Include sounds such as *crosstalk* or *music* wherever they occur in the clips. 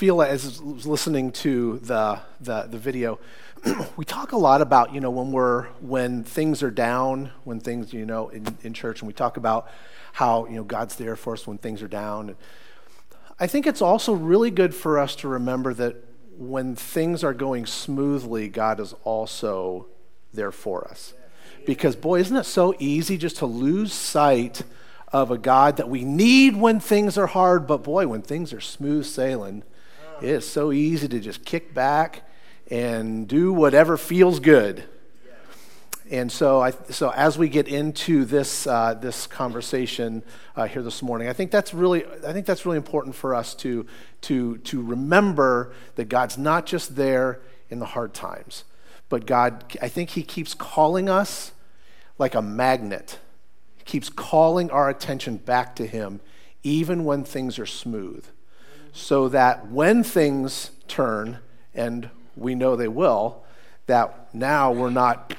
feel as listening to the, the, the video, *clears throat* we talk a lot about, you know, when we're, when things are down, when things, you know, in, in church, and we talk about how, you know, God's there for us when things are down. I think it's also really good for us to remember that when things are going smoothly, God is also there for us. Because, boy, isn't it so easy just to lose sight of a God that we need when things are hard, but boy, when things are smooth sailing, it is so easy to just kick back and do whatever feels good. And so, I, so as we get into this, uh, this conversation uh, here this morning, I think that's really, I think that's really important for us to, to, to remember that God's not just there in the hard times, but God, I think He keeps calling us like a magnet. He keeps calling our attention back to Him, even when things are smooth, so that when things turn, and we know they will, that now we're not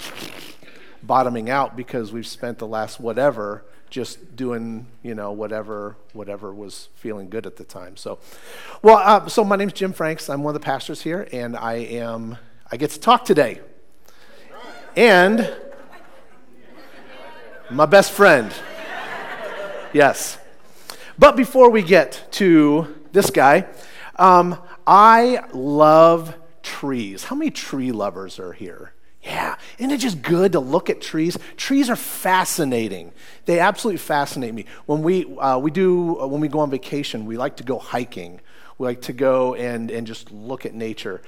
bottoming out because we've spent the last whatever just doing you know whatever whatever was feeling good at the time. So well uh, so my name's jim franks. I'm one of the pastors here and i am i get to talk today. And my best friend. Yes. But before we get to this guy um, i love trees how many tree lovers are here yeah, isn't it just good to look at trees? Trees are fascinating. They absolutely fascinate me. When we, uh, we do, uh, when we go on vacation, we like to go hiking. We like to go and, and just look at nature.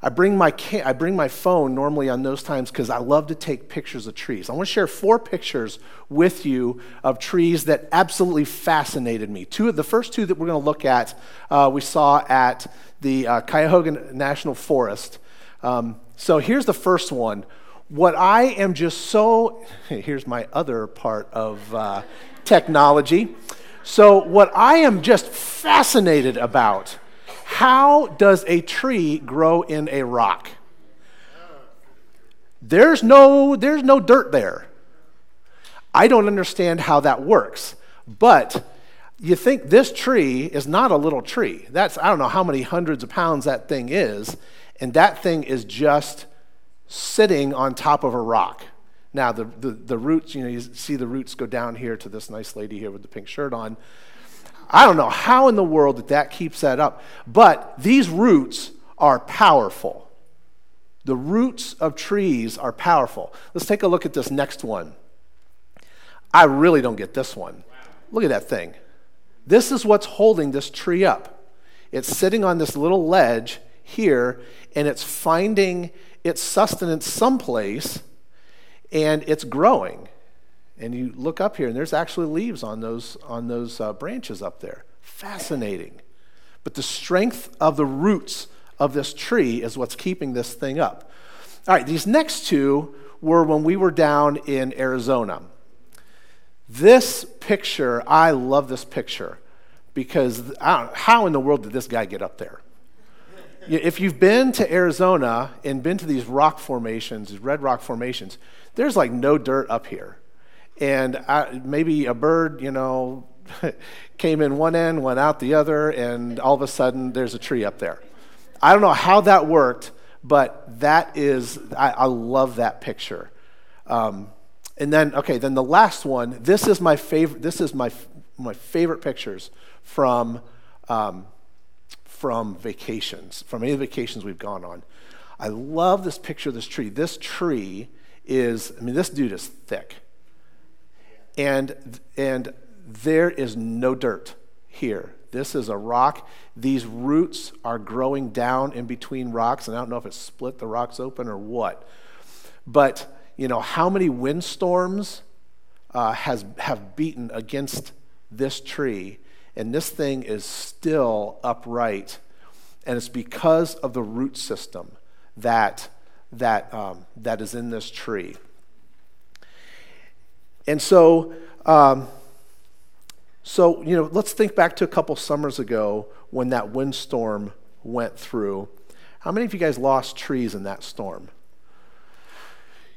I bring my, I bring my phone normally on those times because I love to take pictures of trees. I want to share four pictures with you of trees that absolutely fascinated me. Two of the first two that we're going to look at, uh, we saw at the uh, Cuyahoga National Forest. Um, so here's the first one. What I am just so, *laughs* here's my other part of uh, technology. So, what I am just fascinated about how does a tree grow in a rock? There's no, there's no dirt there. I don't understand how that works. But you think this tree is not a little tree. That's, I don't know how many hundreds of pounds that thing is and that thing is just sitting on top of a rock. Now, the, the, the, roots, you know, you see the roots go down here to this nice lady here with the pink shirt on. I don't know how in the world that that keeps that up, but these roots are powerful. The roots of trees are powerful. Let's take a look at this next one. I really don't get this one. Look at that thing. This is what's holding this tree up. It's sitting on this little ledge here, and it's finding its sustenance someplace, and it's growing. And you look up here, and there's actually leaves on those, on those uh, branches up there. Fascinating. But the strength of the roots of this tree is what's keeping this thing up. All right, these next two were when we were down in Arizona. This picture, I love this picture because how in the world did this guy get up there? if you've been to Arizona and been to these rock formations, these red rock formations, there's like no dirt up here. And I, maybe a bird, you know, *laughs* came in one end, went out the other, and all of a sudden there's a tree up there. I don't know how that worked, but that is, I, I love that picture. Um, and then, okay, then the last one. This is my favorite. This is my my favorite pictures from um, from vacations, from any of the vacations we've gone on. I love this picture of this tree. This tree is, I mean, this dude is thick. And, and there is no dirt here. This is a rock. These roots are growing down in between rocks, and I don't know if it split the rocks open or what. But, you know, how many windstorms uh, has, have beaten against this tree and this thing is still upright. And it's because of the root system that, that, um, that is in this tree. And so, um, so, you know, let's think back to a couple summers ago when that windstorm went through. How many of you guys lost trees in that storm?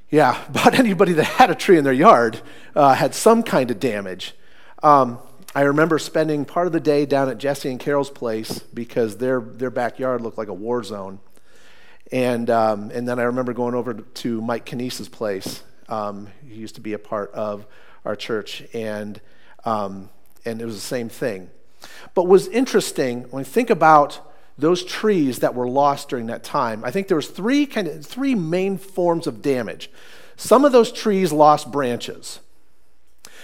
Yeah, *laughs* about anybody that had a tree in their yard uh, had some kind of damage. Um, I remember spending part of the day down at Jesse and Carol's place because their, their backyard looked like a war zone. And, um, and then I remember going over to Mike Kinese's place. Um, he used to be a part of our church, and, um, and it was the same thing. But was interesting when you think about those trees that were lost during that time. I think there was three kind of three main forms of damage. Some of those trees lost branches.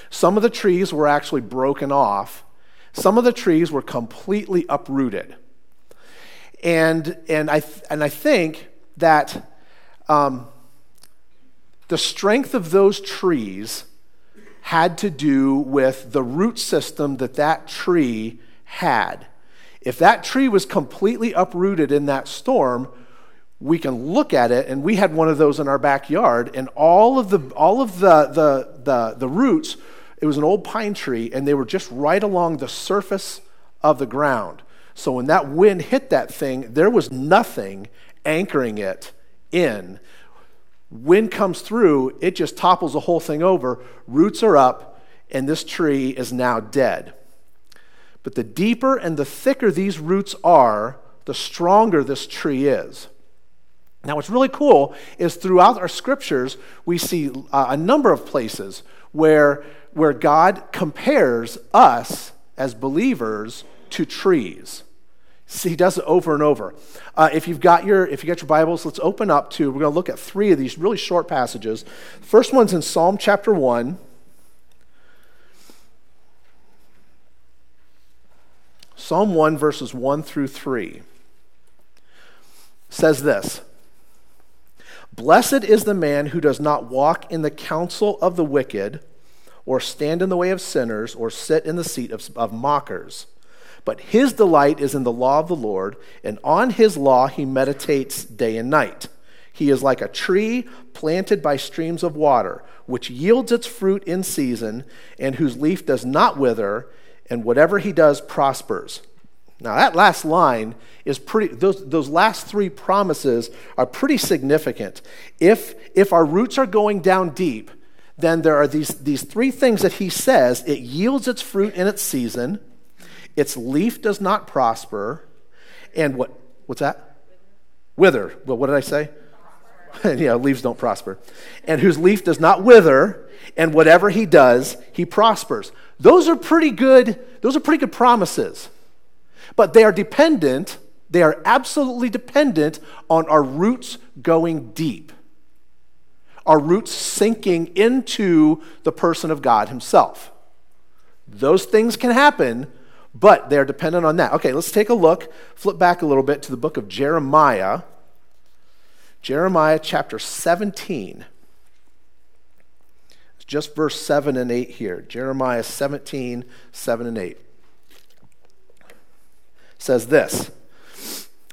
Some of the trees were actually broken off. Some of the trees were completely uprooted. And, and, I, and I think that um, the strength of those trees had to do with the root system that that tree had. If that tree was completely uprooted in that storm, we can look at it, and we had one of those in our backyard, and all of the, all of the, the, the, the roots it was an old pine tree, and they were just right along the surface of the ground. So when that wind hit that thing, there was nothing anchoring it in. Wind comes through, it just topples the whole thing over. Roots are up, and this tree is now dead. But the deeper and the thicker these roots are, the stronger this tree is. Now, what's really cool is throughout our scriptures, we see uh, a number of places where where God compares us as believers to trees. See, he does it over and over. Uh, if you've got your if you got your Bibles, let's open up to. We're going to look at three of these really short passages. First one's in Psalm chapter one. Psalm 1, verses 1 through 3 says this Blessed is the man who does not walk in the counsel of the wicked or stand in the way of sinners, or sit in the seat of, of mockers. But his delight is in the law of the Lord, and on his law he meditates day and night. He is like a tree planted by streams of water, which yields its fruit in season, and whose leaf does not wither, and whatever he does prospers. Now, that last line is pretty, those, those last three promises are pretty significant. If, if our roots are going down deep, then there are these, these three things that he says it yields its fruit in its season, its leaf does not prosper, and what, what's that? Wither. Well, what did I say? *laughs* yeah, leaves don't prosper. And whose leaf does not wither, and whatever he does, he prospers. Those are pretty good, those are pretty good promises. But they are dependent, they are absolutely dependent on our roots going deep our roots sinking into the person of God Himself. Those things can happen, but they're dependent on that. Okay, let's take a look, flip back a little bit to the book of Jeremiah. Jeremiah chapter 17. It's just verse 7 and 8 here. Jeremiah 17, 7 and 8 says this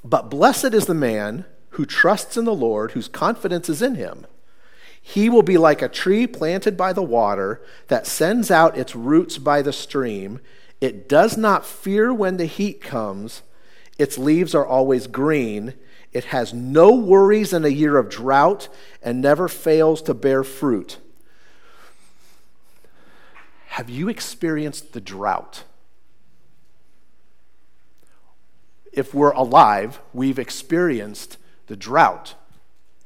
But blessed is the man who trusts in the Lord, whose confidence is in him. He will be like a tree planted by the water that sends out its roots by the stream. It does not fear when the heat comes. Its leaves are always green. It has no worries in a year of drought and never fails to bear fruit. Have you experienced the drought? If we're alive, we've experienced the drought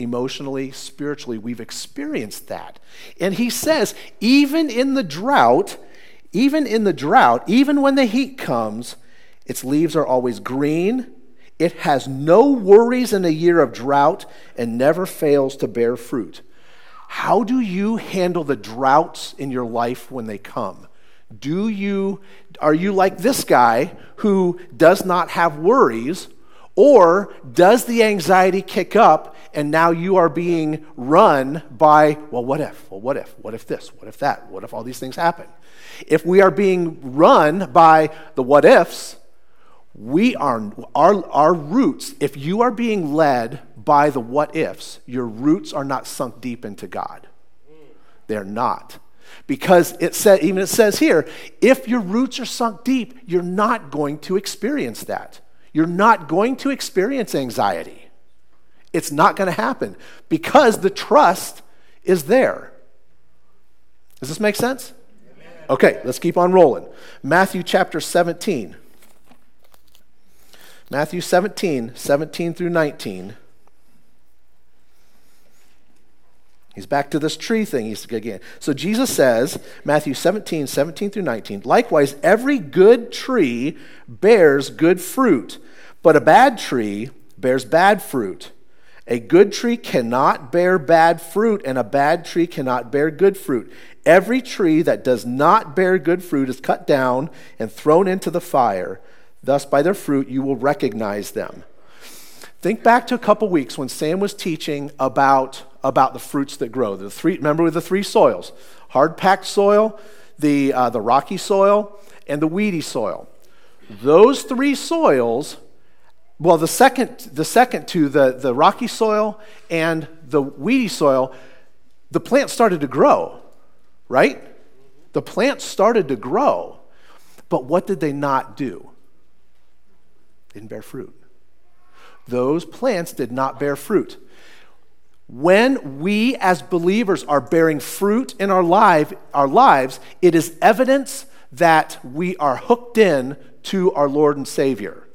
emotionally, spiritually, we've experienced that. And he says, even in the drought, even in the drought, even when the heat comes, its leaves are always green. It has no worries in a year of drought and never fails to bear fruit. How do you handle the droughts in your life when they come? Do you are you like this guy who does not have worries or does the anxiety kick up and now you are being run by, well, what if? Well, what if? What if this? What if that? What if all these things happen? If we are being run by the what ifs, we are, our, our roots, if you are being led by the what ifs, your roots are not sunk deep into God. They're not. Because it said, even it says here, if your roots are sunk deep, you're not going to experience that. You're not going to experience anxiety. It's not going to happen because the trust is there. Does this make sense? Okay, let's keep on rolling. Matthew chapter 17. Matthew 17, 17 through 19. He's back to this tree thing he's again. So Jesus says, Matthew 17, 17 through 19, likewise, every good tree bears good fruit, but a bad tree bears bad fruit. A good tree cannot bear bad fruit, and a bad tree cannot bear good fruit. Every tree that does not bear good fruit is cut down and thrown into the fire. Thus, by their fruit, you will recognize them. Think back to a couple weeks when Sam was teaching about, about the fruits that grow. The three, remember the three soils hard packed soil, the, uh, the rocky soil, and the weedy soil. Those three soils, well, the second, the second to the, the rocky soil and the weedy soil, the plant started to grow, right? The plant started to grow. But what did they not do? didn't bear fruit. Those plants did not bear fruit. When we as believers are bearing fruit in our, life, our lives, it is evidence that we are hooked in to our Lord and Savior.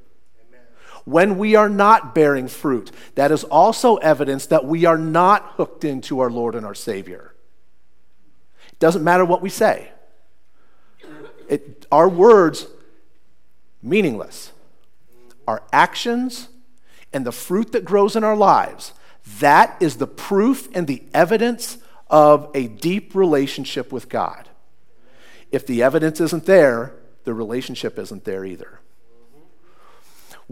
When we are not bearing fruit, that is also evidence that we are not hooked into our Lord and our Savior. It doesn't matter what we say, it, our words, meaningless our actions, and the fruit that grows in our lives, that is the proof and the evidence of a deep relationship with God. If the evidence isn't there, the relationship isn't there either.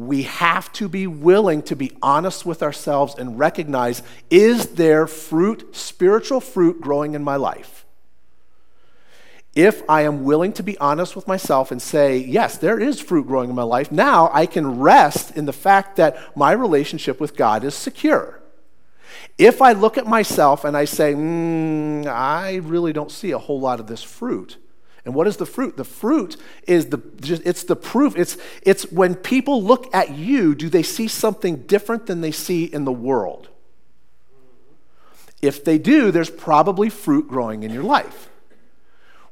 We have to be willing to be honest with ourselves and recognize is there fruit, spiritual fruit, growing in my life? if I am willing to be honest with myself and say, yes, there is fruit growing in my life, now I can rest in the fact that my relationship with God is secure. If I look at myself and I say, mm, I really don't see a whole lot of this fruit. And what is the fruit? The fruit is the it's the proof. It's it's when people look at you, do they see something different than they see in the world? If they do, there's probably fruit growing in your life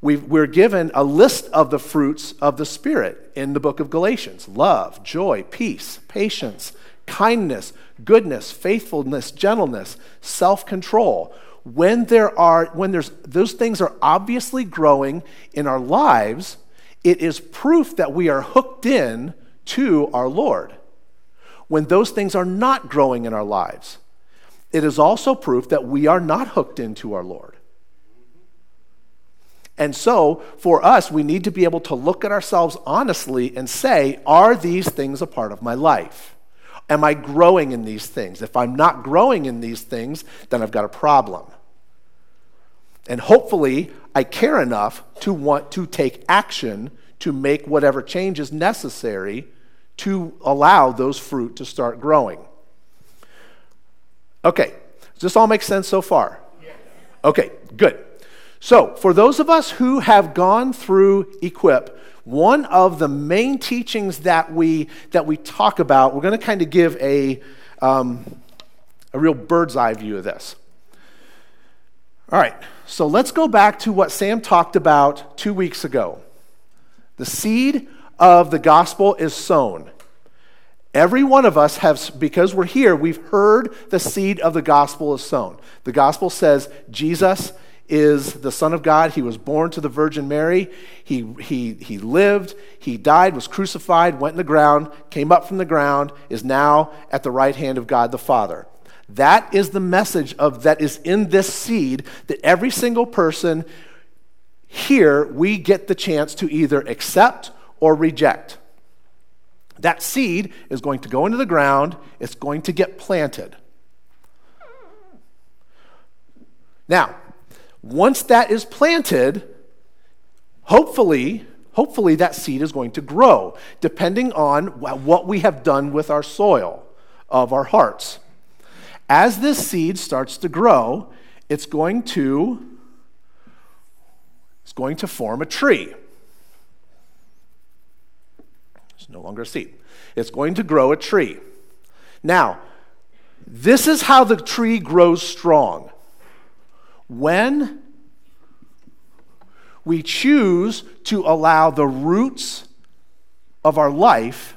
we are given a list of the fruits of the Spirit in the book of Galatians love, joy, peace, patience, kindness, goodness, faithfulness, gentleness, self control. When, there are, when there's, those things are obviously growing in our lives, it is proof that we are hooked in to our Lord. When those things are not growing in our lives, it is also proof that we are not hooked into our Lord. And so, for us, we need to be able to look at ourselves honestly and say, are these things a part of my life? Am I growing in these things? If I'm not growing in these things, then I've got a problem. And hopefully, I care enough to want to take action to make whatever change is necessary to allow those fruit to start growing. Okay, does this all make sense so far? Okay, good. So, for those of us who have gone through Equip, one of the main teachings that we, that we talk about, we're going to kind of give a, um, a real bird's eye view of this. All right, so let's go back to what Sam talked about two weeks ago. The seed of the gospel is sown. Every one of us has, because we're here, we've heard the seed of the gospel is sown. The gospel says Jesus is the Son of God. He was born to the Virgin Mary. He, he, he lived, he died, was crucified, went in the ground, came up from the ground, is now at the right hand of God the Father. That is the message of that is in this seed that every single person here we get the chance to either accept or reject. That seed is going to go into the ground, it's going to get planted. Now, once that is planted, hopefully, hopefully that seed is going to grow, depending on what we have done with our soil of our hearts. As this seed starts to grow, it's going to it's going to form a tree. It's no longer a seed. It's going to grow a tree. Now, this is how the tree grows strong when we choose to allow the roots of our life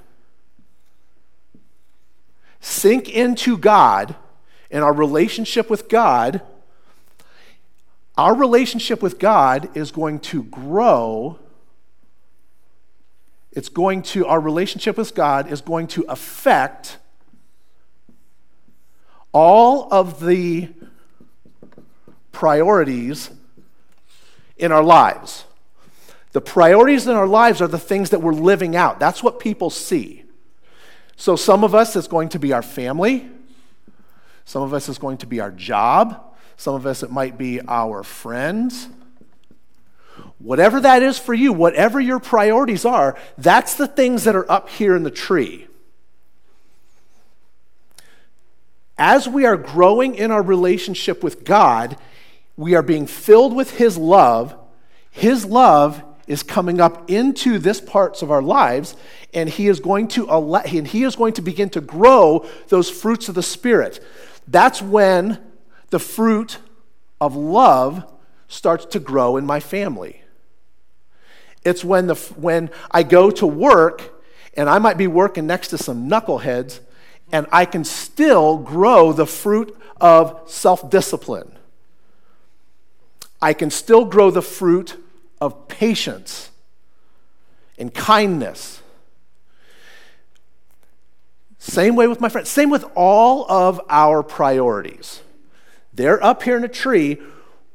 sink into God and our relationship with God, our relationship with God is going to grow. It's going to, our relationship with God is going to affect all of the priorities in our lives. The priorities in our lives are the things that we're living out. That's what people see. So, some of us, it's going to be our family. Some of us, it's going to be our job. Some of us, it might be our friends. Whatever that is for you, whatever your priorities are, that's the things that are up here in the tree. As we are growing in our relationship with God, we are being filled with His love. His love is coming up into this parts of our lives, and He is going to allow, and He is going to begin to grow those fruits of the Spirit. That's when the fruit of love starts to grow in my family. It's when, the, when I go to work and I might be working next to some knuckleheads and I can still grow the fruit of self discipline. I can still grow the fruit of patience and kindness. Same way with my friends. Same with all of our priorities. They're up here in a tree.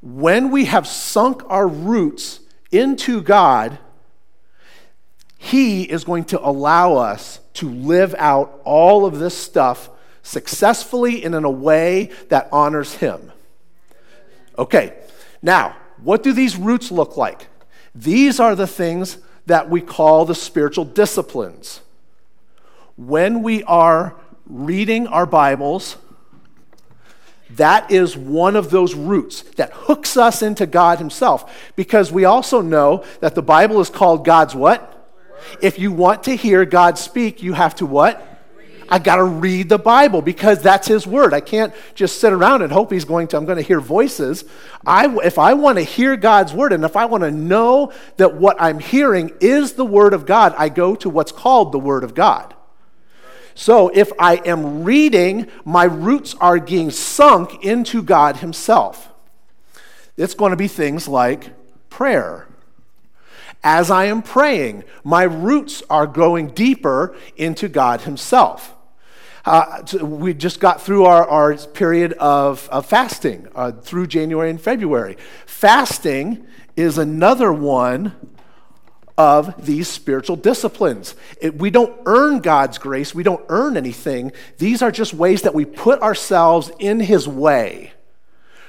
When we have sunk our roots into God, He is going to allow us to live out all of this stuff successfully and in a way that honors Him. Okay, now, what do these roots look like? These are the things that we call the spiritual disciplines. When we are reading our Bibles, that is one of those roots that hooks us into God Himself. Because we also know that the Bible is called God's what? If you want to hear God speak, you have to what? I got to read the Bible because that's His Word. I can't just sit around and hope He's going to, I'm going to hear voices. I, if I want to hear God's Word and if I want to know that what I'm hearing is the Word of God, I go to what's called the Word of God. So if I am reading, my roots are being sunk into God Himself. It's going to be things like prayer. As I am praying, my roots are going deeper into God Himself. Uh, we just got through our, our period of, of fasting uh, through January and February. Fasting is another one of these spiritual disciplines. It, we don't earn God's grace, we don't earn anything. These are just ways that we put ourselves in His way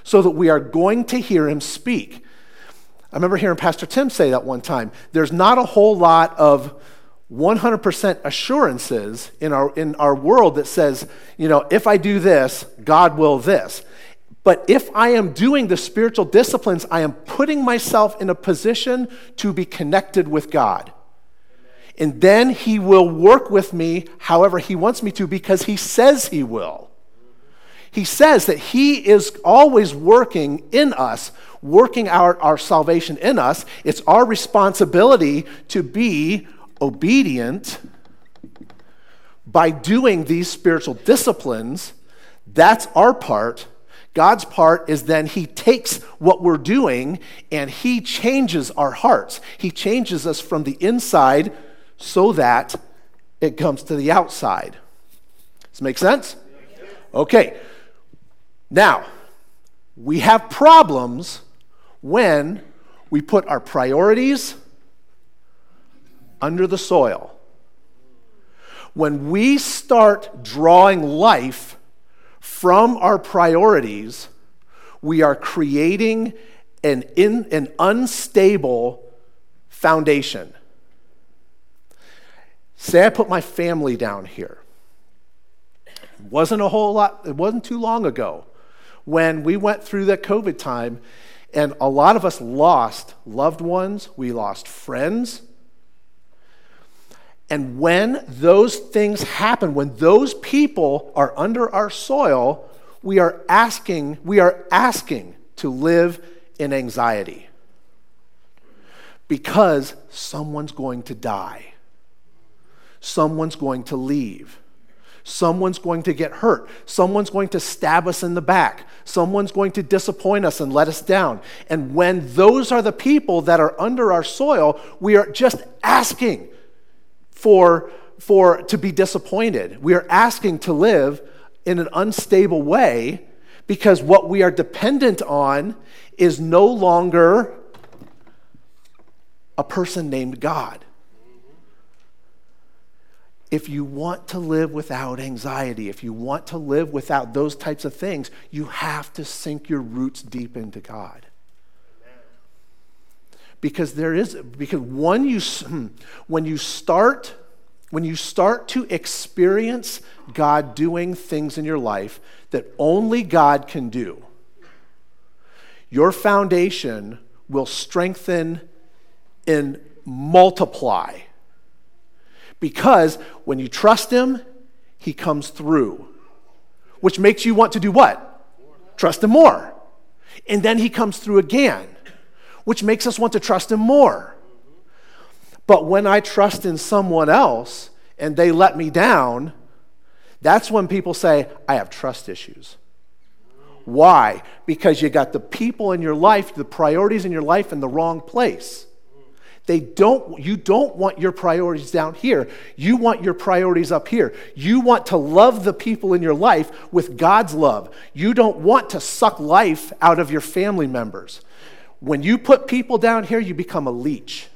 so that we are going to hear Him speak. I remember hearing Pastor Tim say that one time. There's not a whole lot of 100% assurances in our, in our world that says, you know, if I do this, God will this. But if I am doing the spiritual disciplines, I am putting myself in a position to be connected with God. And then He will work with me however He wants me to because He says He will. He says that He is always working in us, working out our salvation in us. It's our responsibility to be obedient by doing these spiritual disciplines. That's our part. God's part is then He takes what we're doing and He changes our hearts. He changes us from the inside so that it comes to the outside. Does make sense? Okay. Now, we have problems when we put our priorities under the soil. When we start drawing life from our priorities, we are creating an, in, an unstable foundation. Say I put my family down here. It wasn't a whole lot, it wasn't too long ago when we went through that COVID time, and a lot of us lost loved ones, we lost friends, and when those things happen, when those people are under our soil, we are asking, we are asking to live in anxiety. because someone's going to die, someone's going to leave. Someone's going to get hurt. Someone's going to stab us in the back. Someone's going to disappoint us and let us down. And when those are the people that are under our soil, we are just asking for, for to be disappointed. We are asking to live in an unstable way because what we are dependent on is no longer a person named God if you want to live without anxiety, if you want to live without those types of things, you have to sink your roots deep into God. Because there is because when you hmm, when you start when you start to experience God doing things in your life that only God can do, your foundation will strengthen and multiply because when you trust Him, He comes through, which makes you want to do what? Trust Him more. And then He comes through again, which makes us want to trust Him more. But when I trust in someone else and they let me down, that's when people say, I have trust issues. Why? Because you got the people in your life, the priorities in your life in the wrong place. They don't, you don't want your priorities down here. You want your priorities up here. You want to love the people in your life with God's love. You don't want to suck life out of your family members. When you put people down here, you become a leech.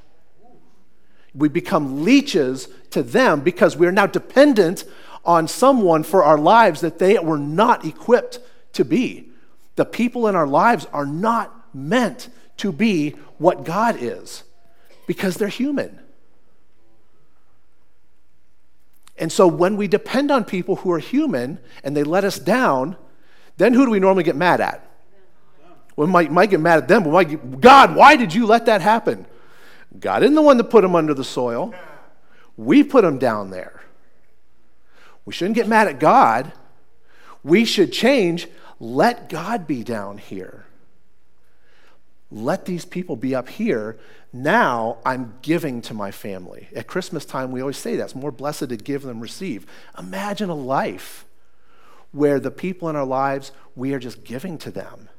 We become leeches to them because we are now dependent on someone for our lives that they were not equipped to be. The people in our lives are not meant to be what God is because they're human. And so when we depend on people who are human and they let us down, then who do we normally get mad at? We might, might get mad at them, but get, God, why did you let that happen? God isn't the one that put them under the soil. We put them down there. We shouldn't get mad at God. We should change. Let God be down here. Let these people be up here now I'm giving to my family. At Christmas time, we always say that it's more blessed to give than receive. Imagine a life where the people in our lives, we are just giving to them.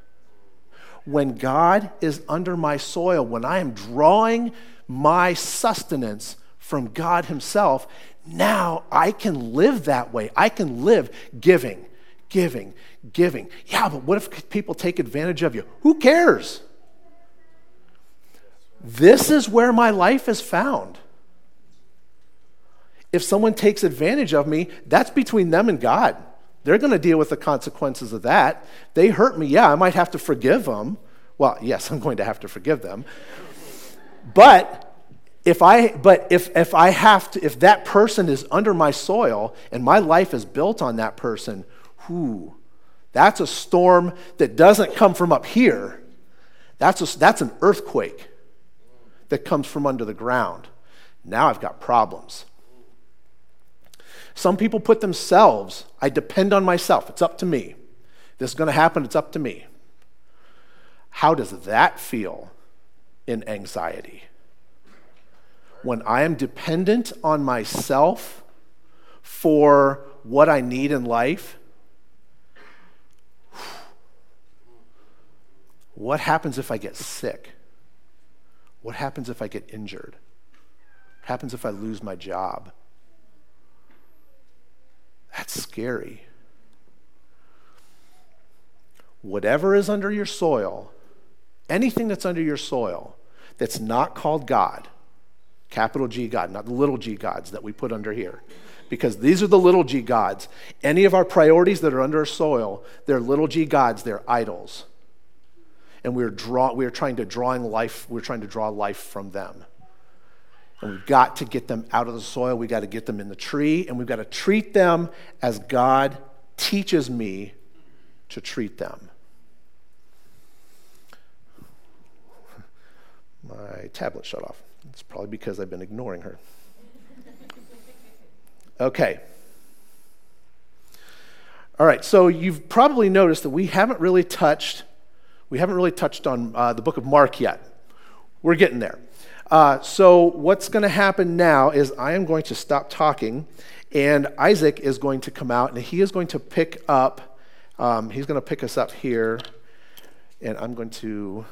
When God is under my soil, when I am drawing my sustenance from God Himself, now I can live that way. I can live giving, giving, giving. Yeah, but what if people take advantage of you? Who cares? This is where my life is found. If someone takes advantage of me, that's between them and God. They're going to deal with the consequences of that. They hurt me, yeah, I might have to forgive them. Well, yes, *laughs* I'm going to have to forgive them. But if I but if if I have to if that person is under my soil and my life is built on that person, whoo, that's a storm that doesn't come from up here. That's a, that's an earthquake that comes from under the ground. Now I've got problems. Some people put themselves, I depend on myself, it's up to me. This is going to happen, it's up to me. How does that feel in anxiety? When I am dependent on myself for what I need in life, what happens if I get sick? What happens if I get injured? What happens if I lose my job? That's scary. Whatever is under your soil, anything that's under your soil that's not called God, capital G God, not the little g gods that we put under here, because these are the little g gods. Any of our priorities that are under our soil, they're little g gods, they're idols and we're, draw, we're trying to drawing life, we're trying to draw life from them. And we've got to get them out of the soil, we've got to get them in the tree, and we've got to treat them as God teaches me to treat them. *laughs* My tablet shut off. It's probably because I've been ignoring her. *laughs* Okay. All right, so you've probably noticed that we haven't really touched we haven't really touched on uh, the book of Mark yet. We're getting there. Uh, so, what's going to happen now is I am going to stop talking, and Isaac is going to come out, and he is going to pick up, um, he's going to pick us up here, and I'm going to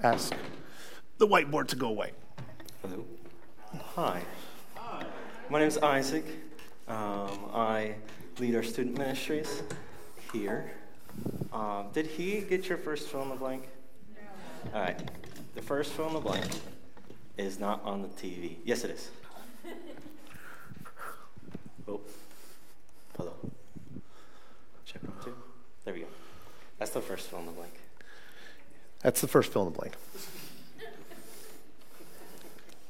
ask the whiteboard to go away. Hello. Hi. Hi. My name is Isaac. Um, I lead our student ministries here. Um, did he get your first fill in the blank? No. All right. The first fill in the blank is not on the TV. Yes, it is. *laughs* oh. Hello. Check one, two. There we go. That's the first fill in the blank. That's the first fill in the blank.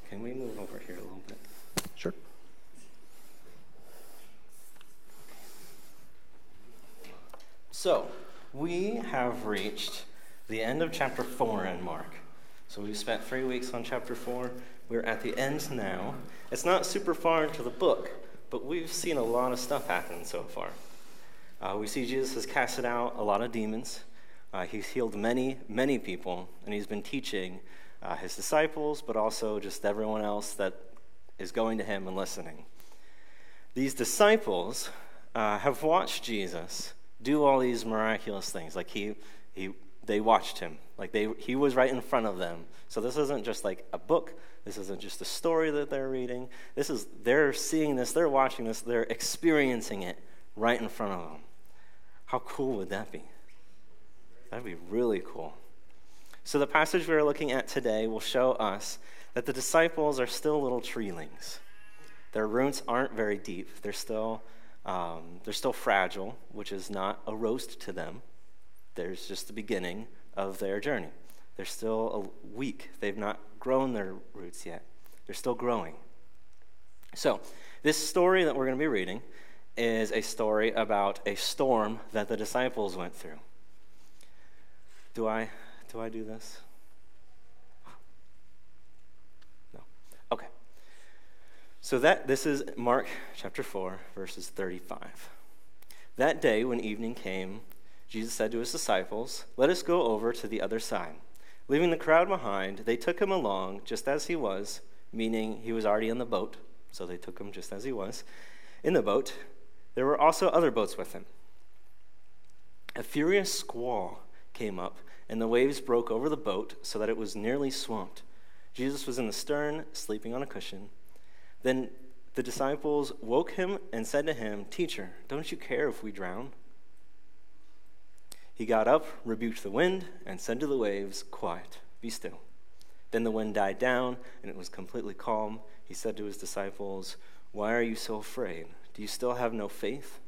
Can we move over here a little bit? Sure. So, we have reached the end of chapter 4 in Mark. So, we've spent three weeks on chapter 4. We're at the end now. It's not super far into the book, but we've seen a lot of stuff happen so far. Uh, we see Jesus has casted out a lot of demons. Uh, he's healed many, many people, and he's been teaching uh, his disciples, but also just everyone else that is going to him and listening. These disciples uh, have watched Jesus do all these miraculous things. Like he, he, they watched him. Like they, he was right in front of them. So this isn't just like a book. This isn't just a story that they're reading. This is they're seeing this. They're watching this. They're experiencing it right in front of them. How cool would that be? That'd be really cool. So, the passage we're looking at today will show us that the disciples are still little treelings. Their roots aren't very deep, they're still, um, they're still fragile, which is not a roast to them. There's just the beginning of their journey. They're still weak, they've not grown their roots yet. They're still growing. So, this story that we're going to be reading is a story about a storm that the disciples went through. Do I do I do this? No. Okay. So that this is Mark chapter 4 verses 35. That day when evening came, Jesus said to his disciples, "Let us go over to the other side." Leaving the crowd behind, they took him along just as he was, meaning he was already in the boat, so they took him just as he was in the boat. There were also other boats with him. A furious squall came up and the waves broke over the boat so that it was nearly swamped. Jesus was in the stern, sleeping on a cushion. Then the disciples woke him and said to him, Teacher, don't you care if we drown? He got up, rebuked the wind, and said to the waves, Quiet, be still. Then the wind died down, and it was completely calm. He said to his disciples, Why are you so afraid? Do you still have no faith?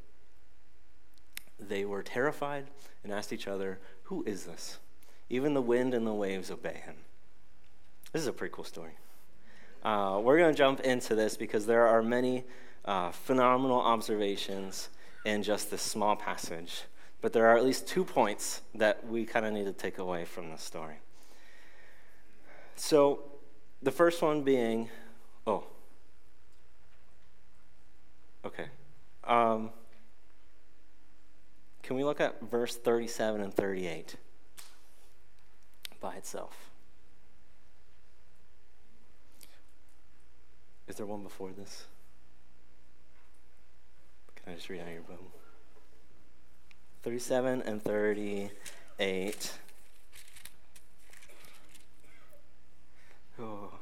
They were terrified and asked each other, Who is this? Even the wind and the waves obey him. This is a pretty cool story. Uh, we're going to jump into this because there are many uh, phenomenal observations in just this small passage. But there are at least two points that we kind of need to take away from this story. So, the first one being, oh, okay. Um, can we look at verse 37 and 38? by itself. Is there one before this? Can I just read out your book? 37 and 38. Oh,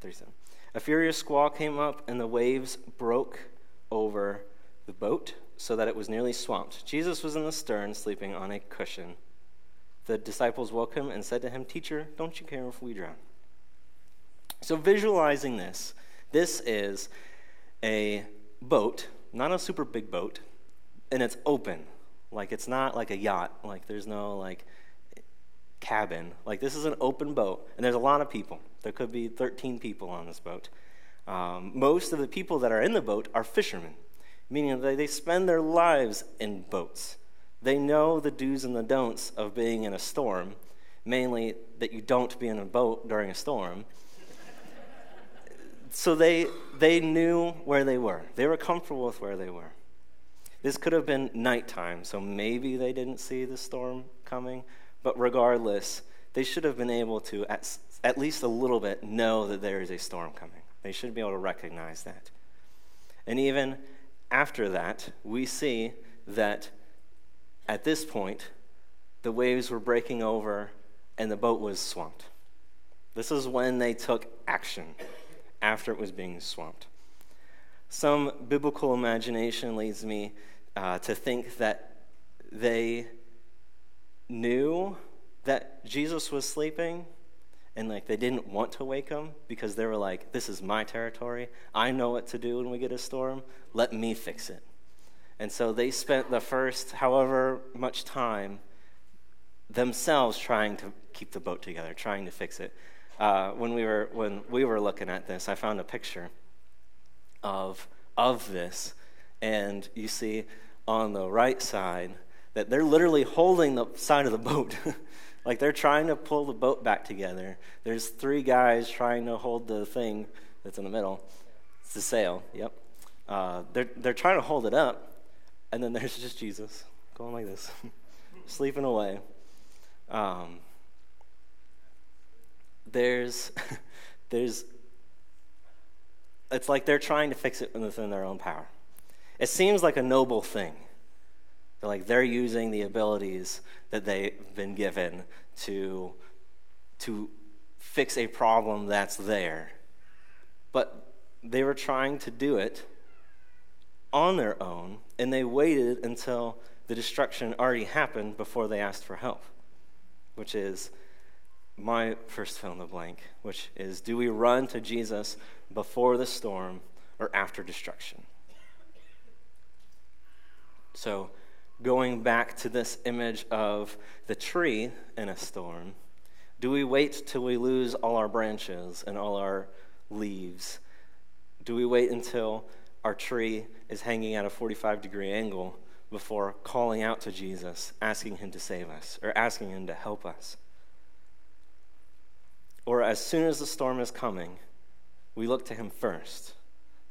37. A furious squall came up, and the waves broke over the boat so that it was nearly swamped. Jesus was in the stern, sleeping on a cushion. The disciples woke him and said to him, Teacher, don't you care if we drown? So, visualizing this, this is a boat, not a super big boat, and it's open. Like, it's not like a yacht. Like, there's no, like, cabin. Like, this is an open boat, and there's a lot of people. There could be 13 people on this boat. Um, most of the people that are in the boat are fishermen, meaning that they spend their lives in boats. They know the do's and the don'ts of being in a storm, mainly that you don't be in a boat during a storm. so they, they knew where they were. They were comfortable with where they were. This could have been nighttime, so maybe they didn't see the storm coming, but regardless, they should have been able to, at at least a little bit, know that there is a storm coming. They should be able to recognize that. And even after that, we see that at this point, the waves were breaking over and the boat was swamped. This is when they took action after it was being swamped. Some biblical imagination leads me uh, to think that they knew that Jesus was sleeping and like they didn't want to wake him because they were like this is my territory. I know what to do when we get a storm. Let me fix it. And so they spent the first however much time themselves trying to keep the boat together trying to fix it. Uh, when we were when we were looking at this i found a picture of of this and you see on the right side that they're literally holding the side of the boat *laughs* Like they're trying to pull the boat back together. There's three guys trying to hold the thing that's in the middle. It's the sail, yep. Uh, they're, they're trying to hold it up, and then *laughs* there's just Jesus going like this, *laughs* sleeping away. Um, there's, there's, it's like they're trying to fix it within their own power. It seems like a noble thing. Like they're using the abilities that they've been given to, to fix a problem that's there. But they were trying to do it on their own, and they waited until the destruction already happened before they asked for help, which is my first fill in the blank, which is do we run to Jesus before the storm or after destruction? So, going back to this image of the tree in a storm, do we wait till we lose all our branches and all our leaves? Do we wait until our tree is hanging at a 45 degree angle before calling out to Jesus, asking him to save us or asking him to help us? Or as soon as the storm is coming, we look to him first.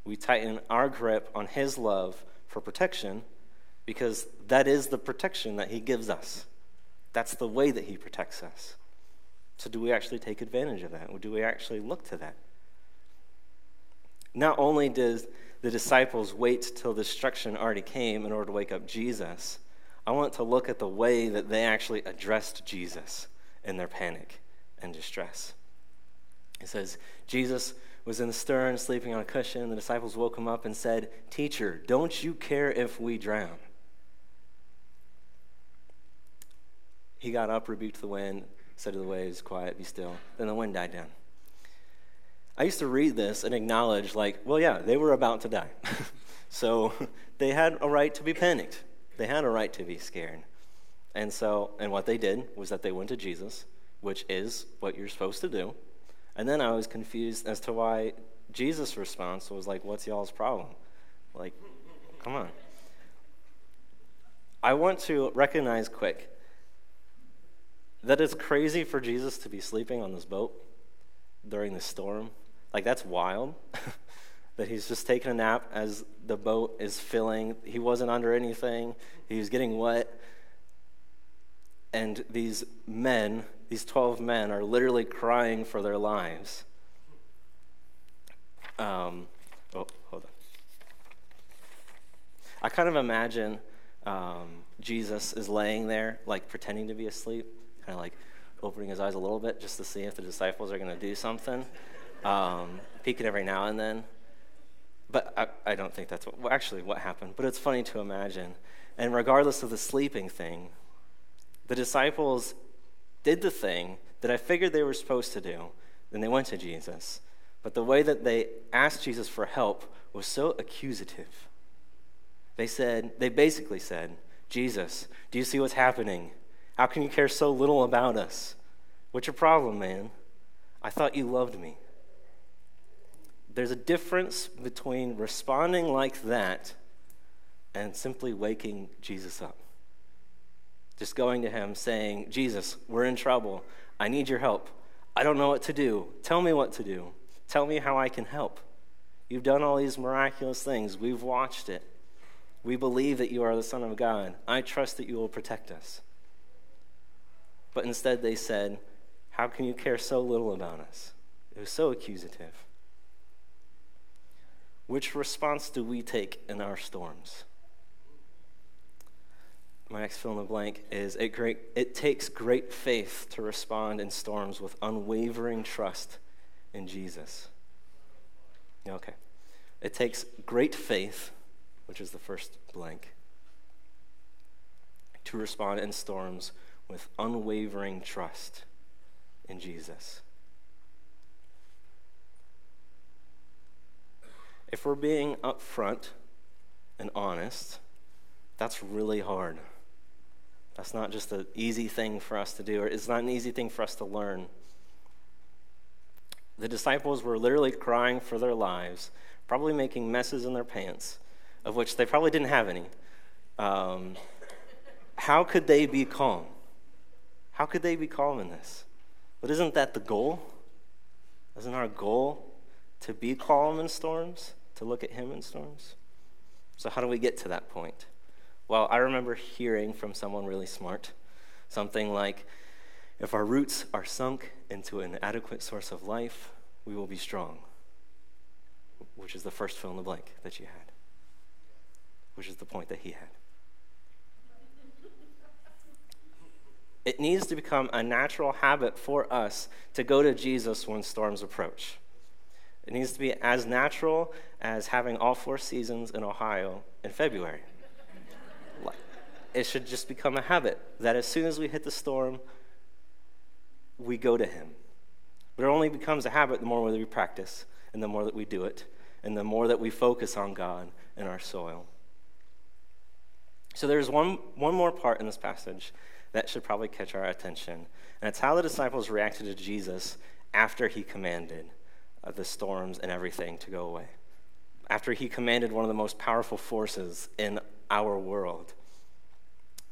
We tighten our grip on his love for protection because that is the protection that He gives us. That's the way that He protects us. So, do we actually take advantage of that? Or do we actually look to that? Not only does the disciples wait till destruction already came in order to wake up Jesus, I want to look at the way that they actually addressed Jesus in their panic and distress. It says, Jesus was in the stern, sleeping on a cushion. The disciples woke him up and said, Teacher, don't you care if we drown? He got up, rebuked the wind, said to the waves, Quiet, be still. Then the wind died down. I used to read this and acknowledge, like, well, yeah, they were about to die. *laughs* so they had a right to be panicked. They had a right to be scared. And so, and what they did was that they went to Jesus, which is what you're supposed to do. And then I was confused as to why Jesus' response was like, What's y'all's problem? Like, come on. I want to recognize quick that it's crazy for Jesus to be sleeping on this boat during the storm. Like, that's wild. *laughs* that he's just taking a nap as the boat is filling. He wasn't under anything, he was getting wet. And these men, these 12 men, are literally crying for their lives. Um, oh, hold on. I kind of imagine um, Jesus is laying there, like pretending to be asleep kind of like opening his eyes a little bit just to see if the disciples are going to do something, um, peeking every now and then. But I, I don't think that's what, well, actually what happened. But it's funny to imagine. And regardless of the sleeping thing, the disciples did the thing that I figured they were supposed to do. Then they went to Jesus. But the way that they asked Jesus for help was so accusative. They said, they basically said, Jesus, do you see what's happening? How can you care so little about us? What's your problem, man? I thought you loved me. There's a difference between responding like that and simply waking Jesus up. Just going to him saying, Jesus, we're in trouble. I need your help. I don't know what to do. Tell me what to do. Tell me how I can help. You've done all these miraculous things. We've watched it. We believe that you are the Son of God. I trust that you will protect us. But instead, they said, How can you care so little about us? It was so accusative. Which response do we take in our storms? My next fill in the blank is it, great, it takes great faith to respond in storms with unwavering trust in Jesus. Okay. It takes great faith, which is the first blank, to respond in storms with unwavering trust in Jesus. If we're being upfront and honest, that's really hard. That's not just an easy thing for us to do, or it's not an easy thing for us to learn. The disciples were literally crying for their lives, probably making messes in their pants, of which they probably didn't have any. Um, how could they be calm? How could they be calm in this? But isn't that the goal? Isn't our goal to be calm in storms, to look at Him in storms? So, how do we get to that point? Well, I remember hearing from someone really smart something like, if our roots are sunk into an adequate source of life, we will be strong. Which is the first fill in the blank that you had, which is the point that he had. It needs to become a natural habit for us to go to Jesus when storms approach. It needs to be as natural as having all four seasons in Ohio in February. it should just become a habit that as soon as we hit the storm, we go to Him. But it only becomes a habit the more that we practice, and the more that we do it, and the more that we focus on God and our soil. So there's one, one more part in this passage that should probably catch our attention. And it's how the disciples reacted to Jesus after he commanded uh, the storms and everything to go away. After he commanded one of the most powerful forces in our world,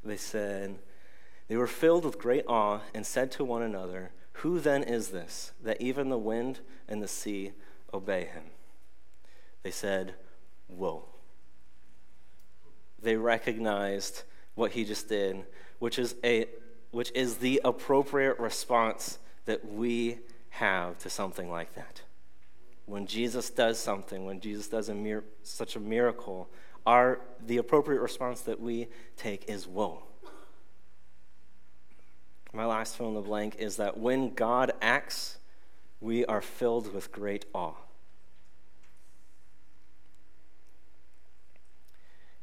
they said, they were filled with great awe and said to one another, Who then is this, that even the wind and the sea obey him? They said, Whoa. They recognized what he just did which is, a, which is the appropriate response that we have to something like that. When Jesus does something, when Jesus does a mir- such a miracle, our, the appropriate response that we take is whoa. My last fill in the blank is that when God acts, we are filled with great awe.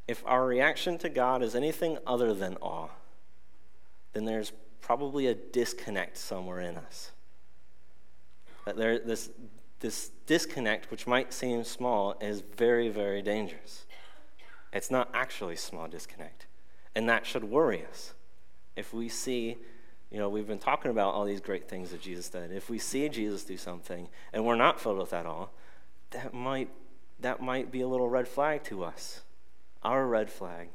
If our reaction to God is anything other than awe, then there's probably a disconnect somewhere in us. That there, this, this disconnect, which might seem small, is very, very dangerous. It's not actually a small disconnect. And that should worry us. If we see, you know, we've been talking about all these great things that Jesus did. If we see Jesus do something and we're not filled with that all, that might, that might be a little red flag to us. Our red flag.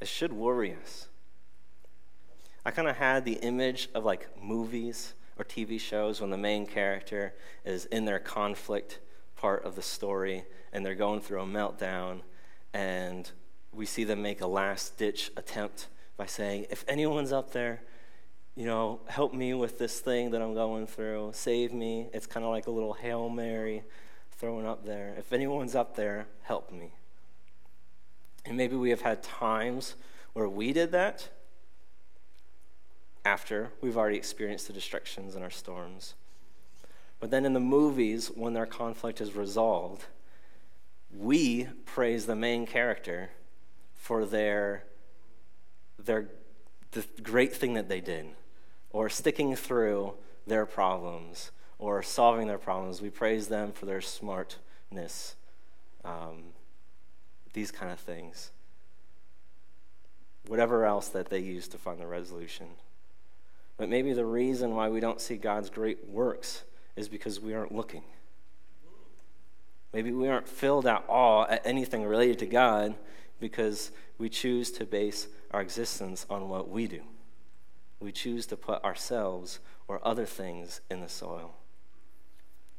It should worry us. I kind of had the image of like movies or TV shows when the main character is in their conflict part of the story and they're going through a meltdown and we see them make a last ditch attempt by saying, If anyone's up there, you know, help me with this thing that I'm going through, save me. It's kind of like a little Hail Mary thrown up there. If anyone's up there, help me. And maybe we have had times where we did that after we've already experienced the destructions and our storms. But then in the movies, when their conflict is resolved, we praise the main character for their, their the great thing that they did, or sticking through their problems, or solving their problems. We praise them for their smartness, um, these kind of things. Whatever else that they use to find the resolution. But maybe the reason why we don't see God's great works is because we aren't looking. Maybe we aren't filled at all at anything related to God because we choose to base our existence on what we do. We choose to put ourselves or other things in the soil.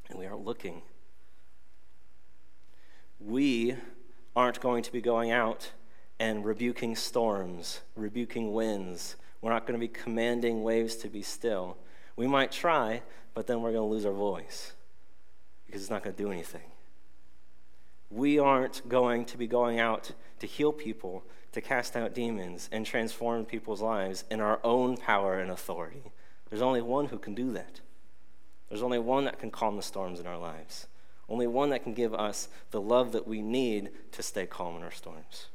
And we aren't looking. We aren't going to be going out and rebuking storms, rebuking winds, We're not going to be commanding waves to be still. We might try, but then we're going to lose our voice because it's not going to do anything. We aren't going to be going out to heal people, to cast out demons, and transform people's lives in our own power and authority. There's only one who can do that. There's only one that can calm the storms in our lives. Only one that can give us the love that we need to stay calm in our storms.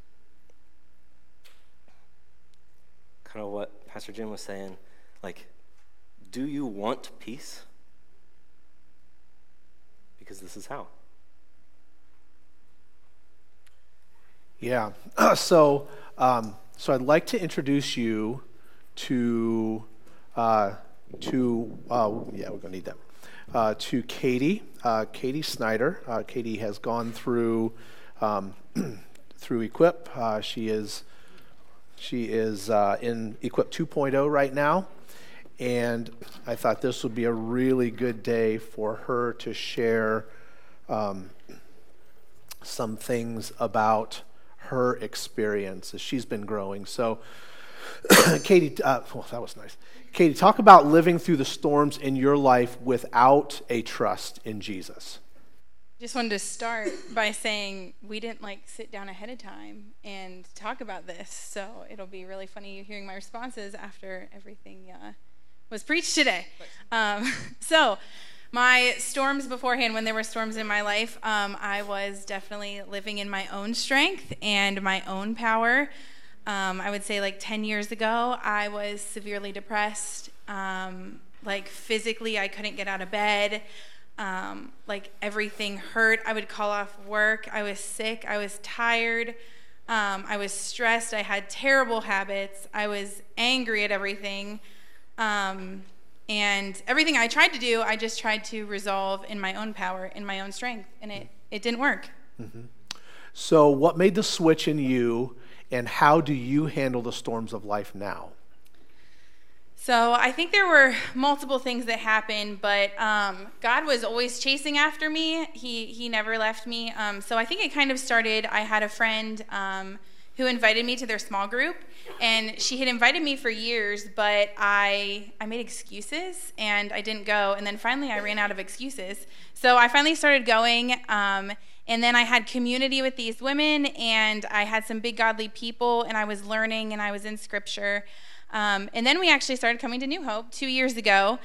Kind of what Pastor Jim was saying. Like, do you want peace? Because this is how. Yeah. *clears throat* so, um, so I'd like to introduce you to uh, to uh, yeah, we're gonna need that. Uh, to Katie, uh, Katie Snyder. Uh, Katie has gone through um, *clears throat* through Equip. Uh, she is she is in Equip 2.0 right now, and I thought this would be a really good day for her to share um, some things about her experience as she's been growing. So, *clears throat* Katie, uh, well, that was nice. Katie, talk about living through the storms in your life without a trust in Jesus. Just wanted to start by saying we didn't like sit down ahead of time and talk about this, so it'll be really funny hearing my responses after everything uh, was preached today. Um, *laughs* so, my storms beforehand, when there were storms in my life, um, I was definitely living in my own strength and my own power. Um, I would say, like 10 years ago, I was severely depressed. Um, like, physically, I couldn't get out of bed. Um, like, everything hurt. I would call off work. I was sick. I was tired. Um, I was stressed. I had terrible habits. I was angry at everything. Um, and everything I tried to do, I just tried to resolve in my own power, in my own strength, and it, it didn't work. Mm-hmm. So, what made the switch in you, and how do you handle the storms of life now? So, I think there were multiple things that happened, but um, God was always chasing after me. He, he never left me. Um, so, I think it kind of started. I had a friend um, who invited me to their small group and she had invited me for years but i i made excuses and i didn't go and then finally i ran out of excuses so i finally started going um, and then i had community with these women and i had some big godly people and i was learning and i was in scripture um, and then we actually started coming to new hope two years ago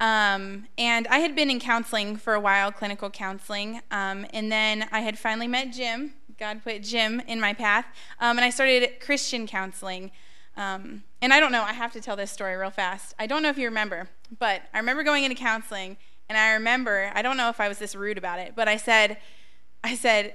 um, and i had been in counseling for a while clinical counseling um, and then i had finally met jim God put Jim in my path. Um, and I started Christian counseling. Um, and I don't know, I have to tell this story real fast. I don't know if you remember, but I remember going into counseling, and I remember, I don't know if I was this rude about it, but I said, I said,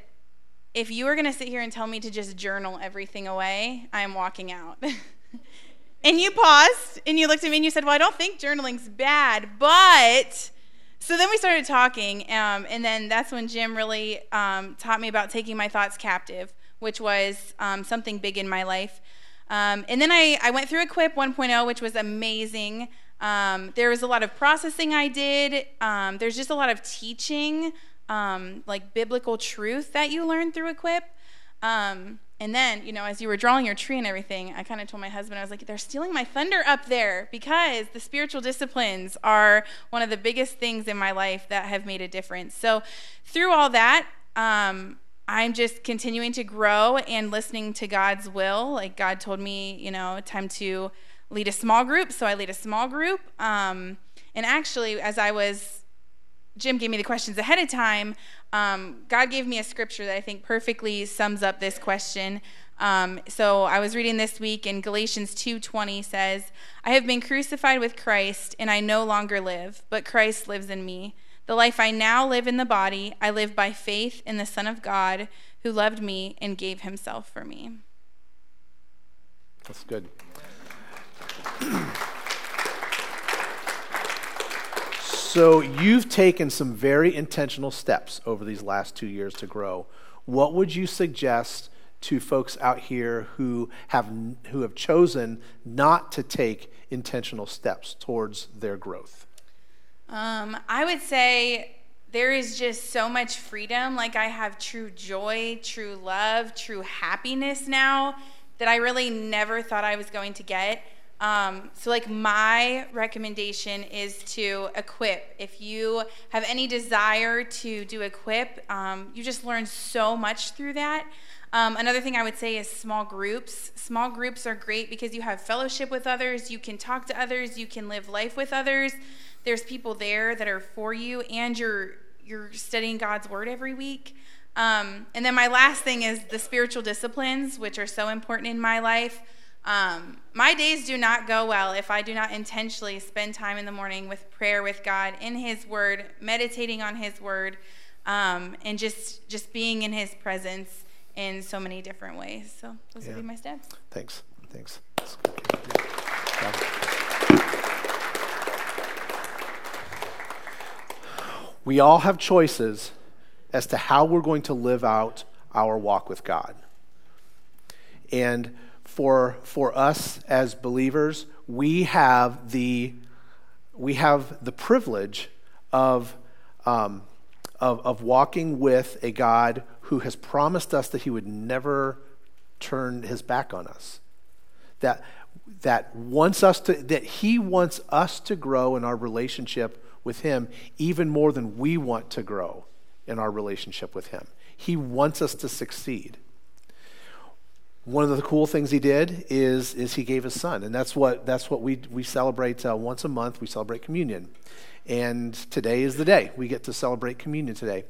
if you are going to sit here and tell me to just journal everything away, I am walking out. *laughs* and you paused and you looked at me and you said, Well, I don't think journaling's bad, but so then we started talking, um, and then that's when Jim really um, taught me about taking my thoughts captive, which was um, something big in my life. Um, and then I, I went through Equip 1.0, which was amazing. Um, there was a lot of processing I did. Um, there's just a lot of teaching, like biblical truth that you learn through Equip. Um, and then, you know, as you were drawing your tree and everything, I kind of told my husband, I was like, they're stealing my thunder up there because the spiritual disciplines are one of the biggest things in my life that have made a difference. So, through all that, um, I'm just continuing to grow and listening to God's will. Like, God told me, you know, time to lead a small group. So, I lead a small group. Um, and actually, as I was Jim gave me the questions ahead of time, um, God gave me a scripture that I think perfectly sums up this question. Um, so I was reading this week, and Galatians 2:20 says, "I have been crucified with Christ, and I no longer live, but Christ lives in me. The life I now live in the body, I live by faith in the Son of God, who loved me and gave Himself for me." That's good. *clears throat* So you've taken some very intentional steps over these last two years to grow. What would you suggest to folks out here who have who have chosen not to take intentional steps towards their growth? Um, I would say there is just so much freedom. Like I have true joy, true love, true happiness now that I really never thought I was going to get. Um, so, like, my recommendation is to equip. If you have any desire to do equip, um, you just learn so much through that. Um, another thing I would say is small groups. Small groups are great because you have fellowship with others, you can talk to others, you can live life with others. There's people there that are for you, and you're you're studying God's word every week. Um, and then my last thing is the spiritual disciplines, which are so important in my life. Um, my days do not go well if I do not intentionally spend time in the morning with prayer with God in His Word, meditating on His Word, um, and just just being in His presence in so many different ways. So those yeah. would be my steps. Thanks. Thanks. We all have choices as to how we're going to live out our walk with God. And for, for us as believers, we have the, we have the privilege of, um, of, of walking with a God who has promised us that he would never turn his back on us. That, that wants us to, that he wants us to grow in our relationship with him even more than we want to grow in our relationship with him. He wants us to succeed one of the cool things he did is, is he gave his son. And that's what, that's what we, we celebrate uh, once a month. We celebrate communion. And today is the day. We get to celebrate communion today.